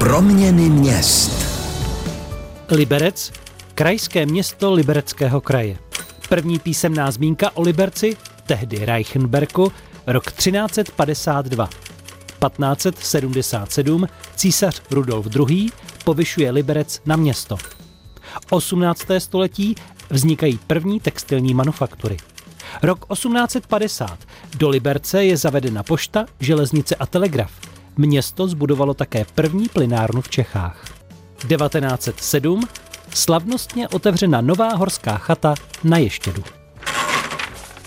Proměny měst. Liberec, krajské město Libereckého kraje. První písemná zmínka o Liberci, tehdy Reichenberku, rok 1352. 1577 císař Rudolf II. povyšuje Liberec na město. 18. století vznikají první textilní manufaktury. Rok 1850. Do Liberce je zavedena pošta, železnice a telegraf. Město zbudovalo také první plynárnu v Čechách. 1907. Slavnostně otevřena nová horská chata na Ještědu.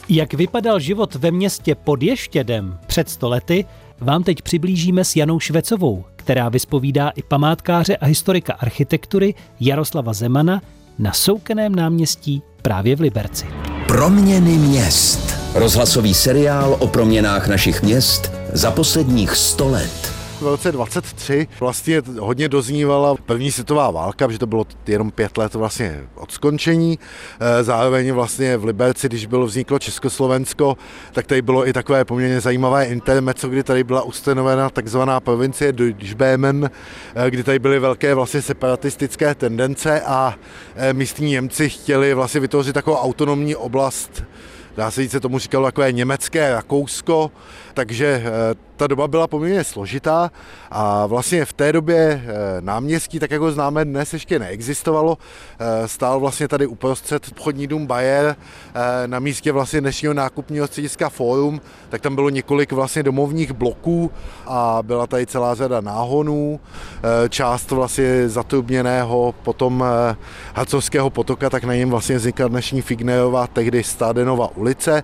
Jak vypadal život ve městě pod Ještědem před stolety, vám teď přiblížíme s Janou Švecovou, která vyspovídá i památkáře a historika architektury Jaroslava Zemana na Soukeném náměstí právě v Liberci. Proměny měst. Rozhlasový seriál o proměnách našich měst za posledních 100 let. V roce 23 vlastně hodně doznívala první světová válka, protože to bylo jenom pět let vlastně od skončení. Eh, zároveň vlastně v Liberci, když bylo vzniklo Československo, tak tady bylo i takové poměrně zajímavé intermeco, kdy tady byla ustanovena takzvaná provincie Deutschböhmen, eh, kdy tady byly velké vlastně separatistické tendence a eh, místní Němci chtěli vlastně vytvořit takovou autonomní oblast. Dá se říct, se tomu říkalo takové německé Rakousko, takže ta doba byla poměrně složitá a vlastně v té době eh, náměstí, tak jako známe dnes, ještě neexistovalo. Eh, stál vlastně tady uprostřed obchodní dům Bayer eh, na místě vlastně dnešního nákupního střediska Forum, tak tam bylo několik vlastně domovních bloků a byla tady celá řada náhonů, část vlastně zatrubněného potom Hacovského potoka, tak na něm vlastně vznikla dnešní Fignerova, tehdy Stadenova ulice.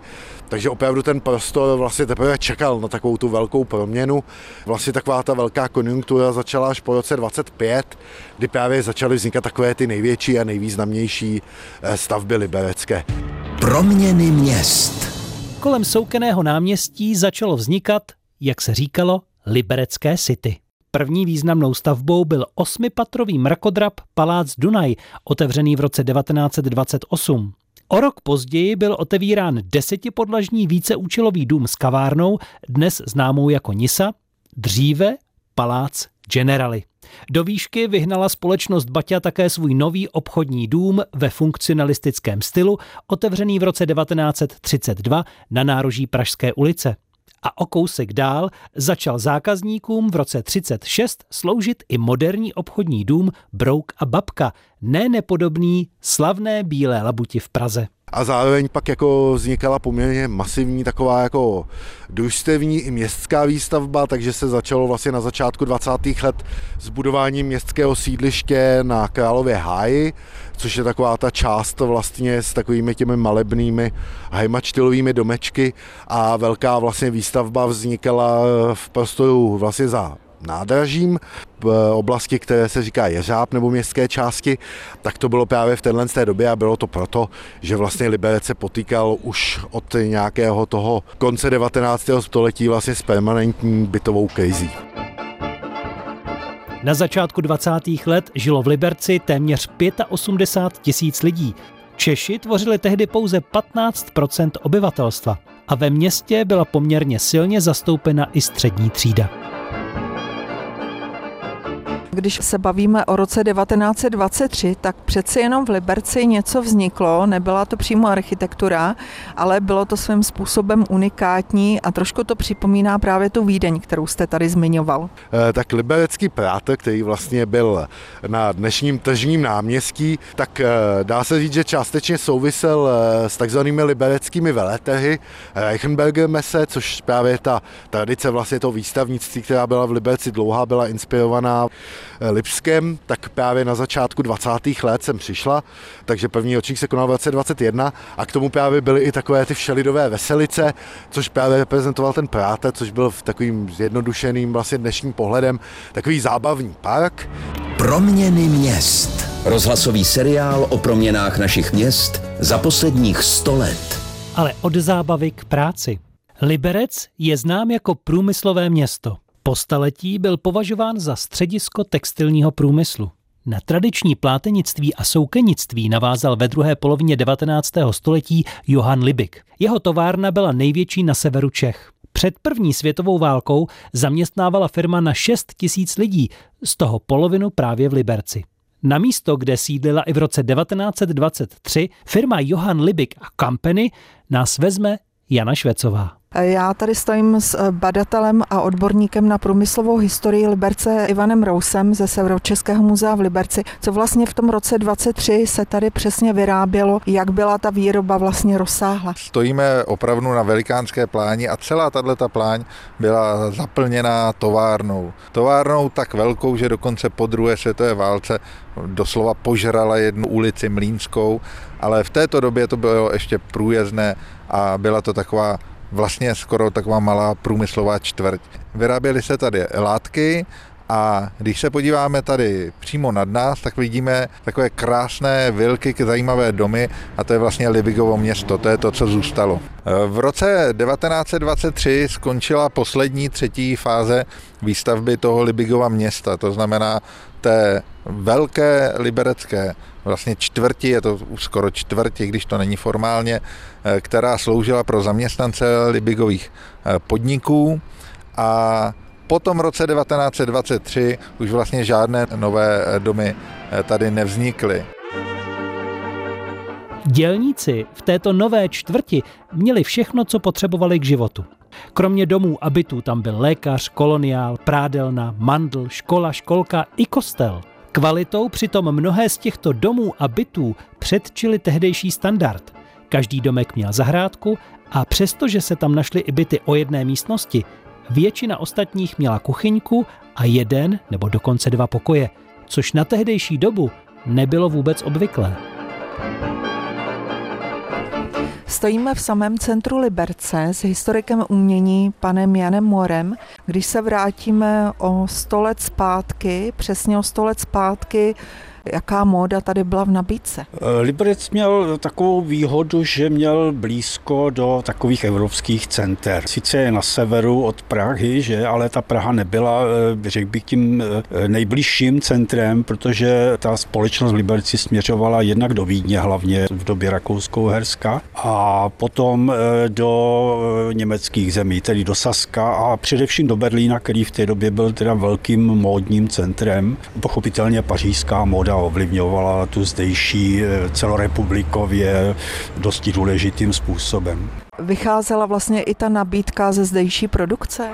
Takže opravdu ten prostor vlastně teprve čekal na takovou tu velkou proměnu. Vlastně taková ta velká konjunktura začala až po roce 25, kdy právě začaly vznikat takové ty největší a nejvýznamnější eh, stavby liberecké. Proměny měst. Kolem Soukeného náměstí začalo vznikat, jak se říkalo, liberecké city. První významnou stavbou byl osmipatrový mrakodrap Palác Dunaj, otevřený v roce 1928. O rok později byl otevírán desetipodlažní víceúčelový dům s kavárnou, dnes známou jako Nisa, dříve Palác Generali. Do výšky vyhnala společnost Baťa také svůj nový obchodní dům ve funkcionalistickém stylu, otevřený v roce 1932 na nároží Pražské ulice a o kousek dál začal zákazníkům v roce 36 sloužit i moderní obchodní dům Brouk a Babka, ne nepodobný slavné bílé labuti v Praze a zároveň pak jako vznikala poměrně masivní taková jako družstevní i městská výstavba, takže se začalo vlastně na začátku 20. let s budováním městského sídliště na Králově háji, což je taková ta část vlastně s takovými těmi malebnými hajmačtilovými domečky a velká vlastně výstavba vznikala v prostoru vlastně za nádražím v oblasti, které se říká Jeřáb nebo městské části, tak to bylo právě v téhle té době a bylo to proto, že vlastně Liberec se potýkal už od nějakého toho konce 19. století vlastně s permanentní bytovou krizí. Na začátku 20. let žilo v Liberci téměř 85 tisíc lidí. Češi tvořili tehdy pouze 15% obyvatelstva a ve městě byla poměrně silně zastoupena i střední třída. Když se bavíme o roce 1923, tak přeci jenom v Liberci něco vzniklo, nebyla to přímo architektura, ale bylo to svým způsobem unikátní a trošku to připomíná právě tu Vídeň, kterou jste tady zmiňoval. E, tak liberecký prátek, který vlastně byl na dnešním tržním náměstí, tak e, dá se říct, že částečně souvisel e, s takzvanými libereckými veletrhy Reichenberger Messe, což právě ta tradice vlastně toho výstavnictví, která byla v Liberci dlouhá, byla inspirovaná Eh, Lipském, tak právě na začátku 20. let jsem přišla, takže první ročník se konal v roce 21 a k tomu právě byly i takové ty všelidové veselice, což právě reprezentoval ten Práte, což byl v takovým zjednodušeným vlastně dnešním pohledem takový zábavní park. Proměny měst. Rozhlasový seriál o proměnách našich měst za posledních 100 let. Ale od zábavy k práci. Liberec je znám jako průmyslové město. Po staletí byl považován za středisko textilního průmyslu. Na tradiční plátenictví a soukenictví navázal ve druhé polovině 19. století Johann Libik. Jeho továrna byla největší na severu Čech. Před první světovou válkou zaměstnávala firma na 6 tisíc lidí, z toho polovinu právě v Liberci. Na místo, kde sídlila i v roce 1923 firma Johann Libik a Company, nás vezme Jana Švecová. Já tady stojím s eh, badatelem a odborníkem na průmyslovou historii Liberce Ivanem Rousem ze Severočeského muzea v Liberci. Co vlastně v tom roce 23 se tady přesně vyrábělo, jak byla ta výroba vlastně rozsáhla? Stojíme opravdu na velikánské pláni a celá tato pláň byla zaplněná továrnou. Továrnou tak velkou, že dokonce po druhé světové válce doslova požrala jednu ulici Mlínskou, ale v této době to bylo ještě průjezdné a byla to taková vlastně skoro taková malá průmyslová čtvrť. Vyráběly se tady látky a když se podíváme tady přímo nad nás, tak vidíme takové krásné vilky, zajímavé domy a to je vlastně Libigovo město, to je to, co zůstalo. V roce 1923 skončila poslední třetí fáze výstavby toho Libigova města, to znamená té velké liberecké vlastně čtvrti, je to skoro čtvrti, když to není formálně, eh, která sloužila pro zaměstnance Libigových eh, podniků. A po tom roce 1923 už vlastně žádné nové eh, domy tady nevznikly. Dělníci v této nové čtvrti měli všechno, co potřebovali k životu. Kromě domů a bytů tam byl lékař, koloniál, prádelna, mandl, škola, školka i kostel. Kvalitou přitom mnohé z těchto domů a bytů předčili tehdejší standard. Každý domek měl zahrádku a přestože se tam našly i byty o jedné místnosti, většina ostatních měla kuchyňku a jeden nebo dokonce dva pokoje, což na tehdejší dobu nebylo vůbec obvyklé. Stojíme v samém centru Liberce s historikem umění panem Janem Morem. Když se vrátíme o 100 let zpátky, přesně o 100 let zpátky, Jaká móda tady byla v nabídce? Eh, Liberec měl takovou výhodu, že měl blízko do takových evropských center. Sice je na severu od Prahy, že, ale ta Praha nebyla, eh, řekl bych, tím eh, nejbližším centrem, protože ta společnost Liberci směřovala jednak do Vídně, hlavně v době Rakousko-Herska, a potom do německých zemí, tedy do Saska a především do Berlína, který v té době byl teda velkým módním centrem. Pochopitelně pařížská móda ovlivňovala tu zdejší eh, celorepublikově dosti důležitým způsobem. Vycházela vlastně i ta nabídka ze zdejší produkce?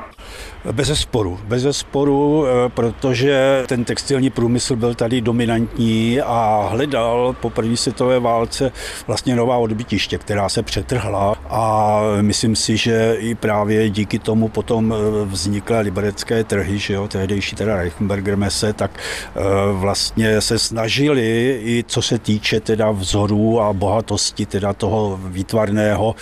Bez sporu, bez sporu, eh, protože ten textilní průmysl byl tady dominantní a hledal po první světové válce vlastně nová odbytiště, která se přetrhla a myslím si, že i právě díky tomu potom eh, vznikly liberecké trhy, že jo, tehdejší teda Reichenberger mese, tak eh, vlastně se snažili i co se týče teda vzorů a bohatosti teda toho výtvarného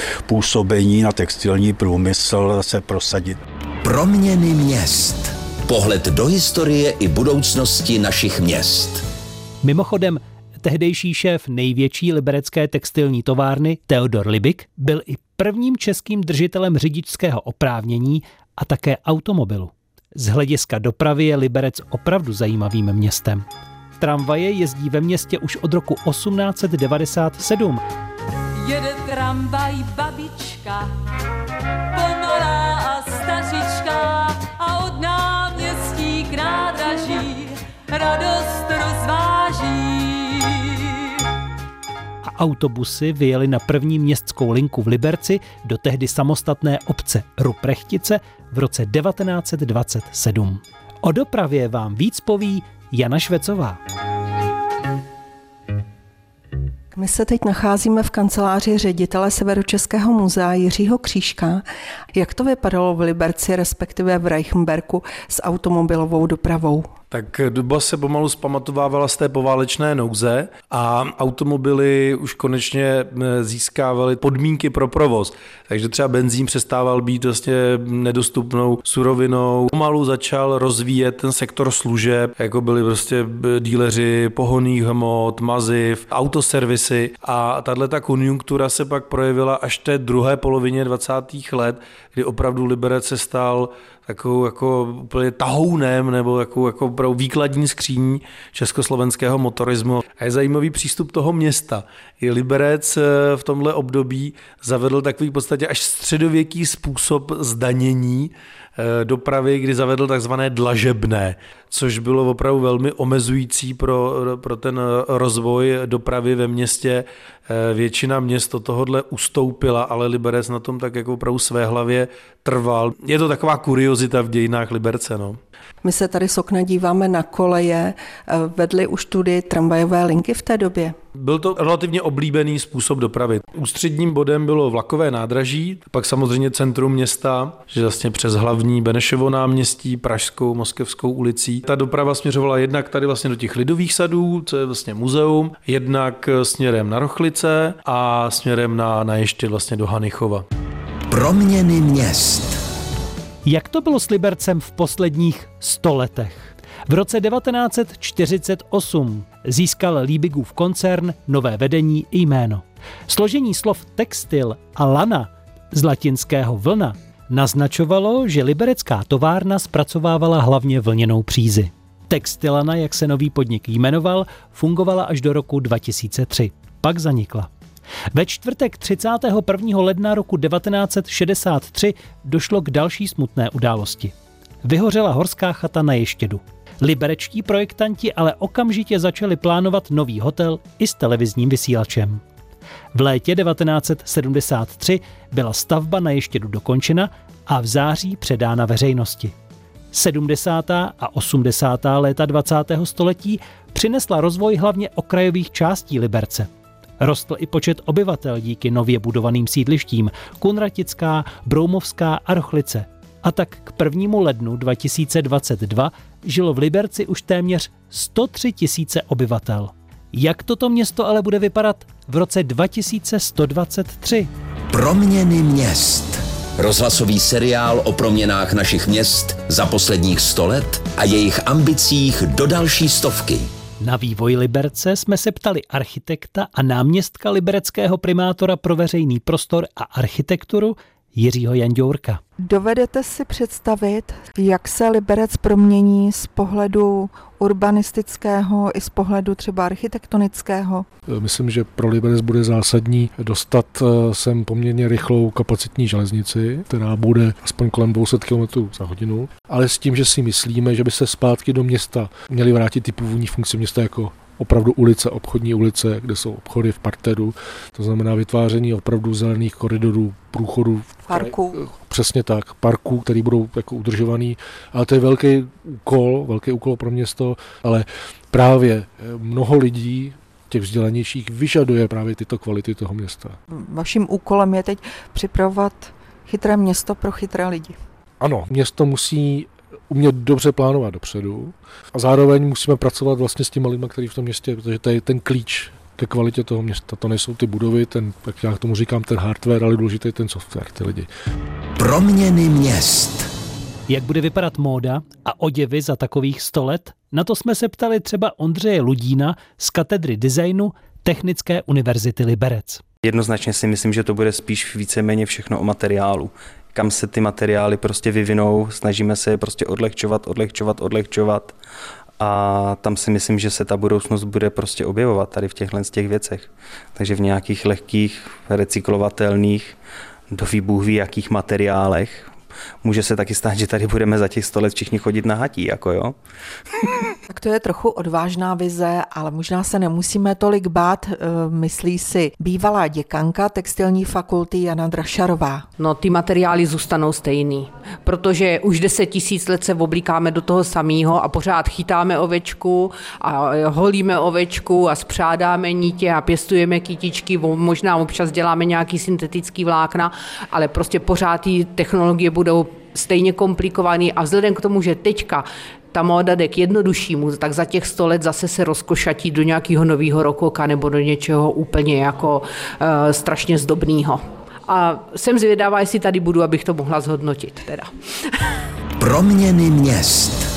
působení na textilní průmysl se prosadit. Proměny měst. Pohled do historie i budoucnosti našich měst. Mimochodem, tehdejší šéf největší liberecké textilní továrny Theodor Libik byl i prvním českým držitelem řidičského oprávnění a také automobilu. Z hlediska dopravy je Liberec opravdu zajímavým městem. Tramvaje jezdí ve městě už od roku 1897. Jede tramvaj babička, pomalá a stařička a od náměstí k nádraží radost rozváží. A autobusy vyjeli na první městskou linku v Liberci do tehdy samostatné obce Ruprechtice v roce 1927. O dopravě vám víc poví Jana Švecová. My se teď nacházíme v kanceláři ředitele Severočeského muzea Jiřího Křížka. Jak to vypadalo v Liberci, respektive v Reichenberku s automobilovou dopravou? Tak doba se pomalu zpamatovávala z té poválečné nouze a automobily už konečně eh, získávaly podmínky pro provoz. Takže třeba benzín přestával být vlastně nedostupnou surovinou. Pomalu začal rozvíjet ten sektor služeb, jako byly prostě eh, díleři pohoných hmot, maziv, autoservisy a tahle ta konjunktura se pak projevila až té druhé polovině 20. let, kdy opravdu Liberec se stal takovou jako úplně tahounem nebo jako, jako pro výkladní skříní československého motorismu. A je zajímavý přístup toho města. I Liberec eh, v tomhle období zavedl takový v podstatě až středověký způsob zdanění Eh, dopravy, kdy zavedl takzvané dlažebné, což bylo opravdu velmi omezující pro, pro ten rozvoj dopravy ve městě. Eh, většina měst od tohohle ustoupila, ale Liberec na tom tak jako opravdu své hlavě trval. Je to taková kuriozita v dějinách Liberce. No. My se tady z okna díváme na koleje. Vedly už tudy tramvajové linky v té době? Byl to relativně oblíbený způsob dopravy. Ústředním bodem bylo vlakové nádraží, pak samozřejmě centrum města, že vlastně přes hlavní Benešovo náměstí, Pražskou, Moskevskou ulicí. Ta doprava směřovala jednak tady vlastně do těch lidových sadů, co je vlastně muzeum, jednak směrem na Rochlice a směrem na, na ještě vlastně do Hanychova. Proměny měst. Jak to bylo s Libercem v posledních stoletech? V roce 1948 získal Liebigův koncern nové vedení i jméno. Složení slov textil a lana z latinského vlna naznačovalo, že liberecká továrna zpracovávala hlavně vlněnou přízy. Textilana, jak se nový podnik jmenoval, fungovala až do roku 2003. Pak zanikla. Ve čtvrtek 31. ledna roku 1963 došlo k další smutné události. Vyhořela horská chata na Ještědu. Liberečtí projektanti ale okamžitě začali plánovat nový hotel i s televizním vysílačem. V létě 1973 byla stavba na Ještědu dokončena a v září předána veřejnosti. 70. a 80. léta 20. století přinesla rozvoj hlavně okrajových částí Liberce – Rostl i počet obyvatel díky nově budovaným sídlištím Kunratická, Broumovská a Rochlice. A tak k 1. lednu 2022 žilo v Liberci už téměř 103 tisíce obyvatel. Jak toto město ale bude vypadat v roce 2123? Proměny měst. Rozhlasový seriál o proměnách našich měst za posledních 100 let a jejich ambicích do další stovky. Na vývoj Liberce jsme se ptali architekta a náměstka libereckého primátora pro veřejný prostor a architekturu Jiřího Janďourka. Dovedete si představit, jak se Liberec promění z pohledu urbanistického i z pohledu třeba architektonického? Myslím, že pro Liberec bude zásadní dostat eh, sem poměrně rychlou kapacitní železnici, která bude aspoň kolem 200 km za hodinu, ale s tím, že si myslíme, že by se zpátky do města měly vrátit ty původní funkce města jako opravdu ulice, obchodní ulice, kde jsou obchody v parteru, to znamená vytváření opravdu zelených koridorů, průchodů. Parků. Přesně tak, parků, které budou jako udržovaný, ale to je velký úkol, velký úkol pro město, ale právě eh, mnoho lidí těch vzdělanějších vyžaduje právě tyto kvality toho města. Vaším úkolem je teď připravovat chytré město pro chytré lidi. Ano, město musí umět dobře plánovat dopředu a zároveň musíme pracovat vlastně s těmi lidmi, kteří v tom městě, protože to je ten klíč ke kvalitě toho města. To nejsou ty budovy, ten, jak já tomu říkám, ten hardware, ale důležitý je ten software, ty lidi. Proměny měst. Jak bude vypadat móda a oděvy za takových 100 let? Na to jsme se ptali třeba Ondřeje Ludína z katedry designu Technické univerzity Liberec. Jednoznačně si myslím, že to bude spíš víceméně všechno o materiálu kam se ty materiály prostě vyvinou, snažíme se je prostě odlehčovat, odlehčovat, odlehčovat a tam si myslím, že se ta budoucnost bude prostě objevovat tady v těchhle z těch věcech. Takže v nějakých lehkých, recyklovatelných, do výbůh jakých materiálech, může se taky stát, že tady budeme za těch sto let všichni chodit na hatí, jako jo. Tak to je trochu odvážná vize, ale možná se nemusíme tolik bát, eh, myslí si bývalá děkanka textilní fakulty Jana Drašarová. No ty materiály zůstanou stejný, protože už deset tisíc let se oblíkáme do toho samého a pořád chytáme ovečku a holíme ovečku a spřádáme nítě a pěstujeme kytičky, možná občas děláme nějaký syntetický vlákna, ale prostě pořád ty technologie budou stejně komplikovaný a vzhledem k tomu, že teďka ta móda jde k jednoduššímu, tak za těch sto let zase se rozkošatí do nějakého nového rokoka nebo do něčeho úplně jako uh, strašně zdobného. A jsem zvědavá, jestli tady budu, abych to mohla zhodnotit. Teda. Proměny měst.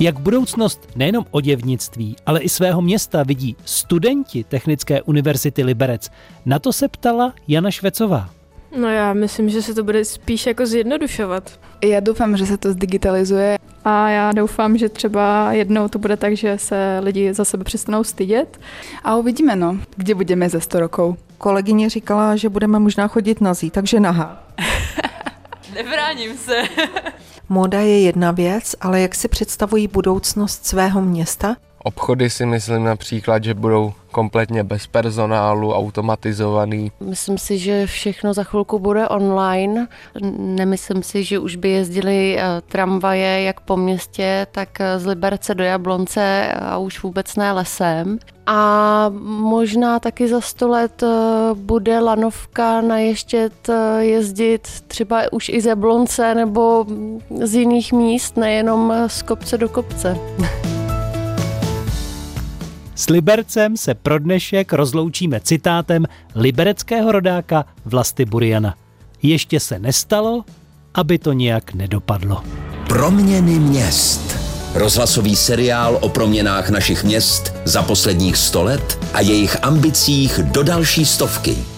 Jak budoucnost nejenom oděvnictví, ale i svého města vidí studenti Technické univerzity Liberec, na to se ptala Jana Švecová. No já myslím, že se to bude spíš jako zjednodušovat. Já doufám, že se to zdigitalizuje. A já doufám, že třeba jednou to bude tak, že se lidi za sebe přestanou stydět. A uvidíme, no, kde budeme za 100 rokov. Kolegyně říkala, že budeme možná chodit nazí, takže nahá. Nebráním se. Moda je jedna věc, ale jak si představují budoucnost svého města? Obchody si myslím například, že budou kompletně bez personálu, automatizovaný. Myslím si, že všechno za chvilku bude online. Nemyslím si, že už by jezdili eh, tramvaje jak po městě, tak eh, z Liberce do Jablonce a už vůbec ne lesem. A možná taky za sto let eh, bude lanovka na ještět jezdit třeba už i z Jablonce nebo z jiných míst, nejenom z kopce do kopce. S Libercem se pro dnešek rozloučíme citátem libereckého rodáka Vlasty Buriana. Ještě se nestalo, aby to nějak nedopadlo. Proměny měst. Rozhlasový seriál o proměnách našich měst za posledních sto let a jejich ambicích do další stovky.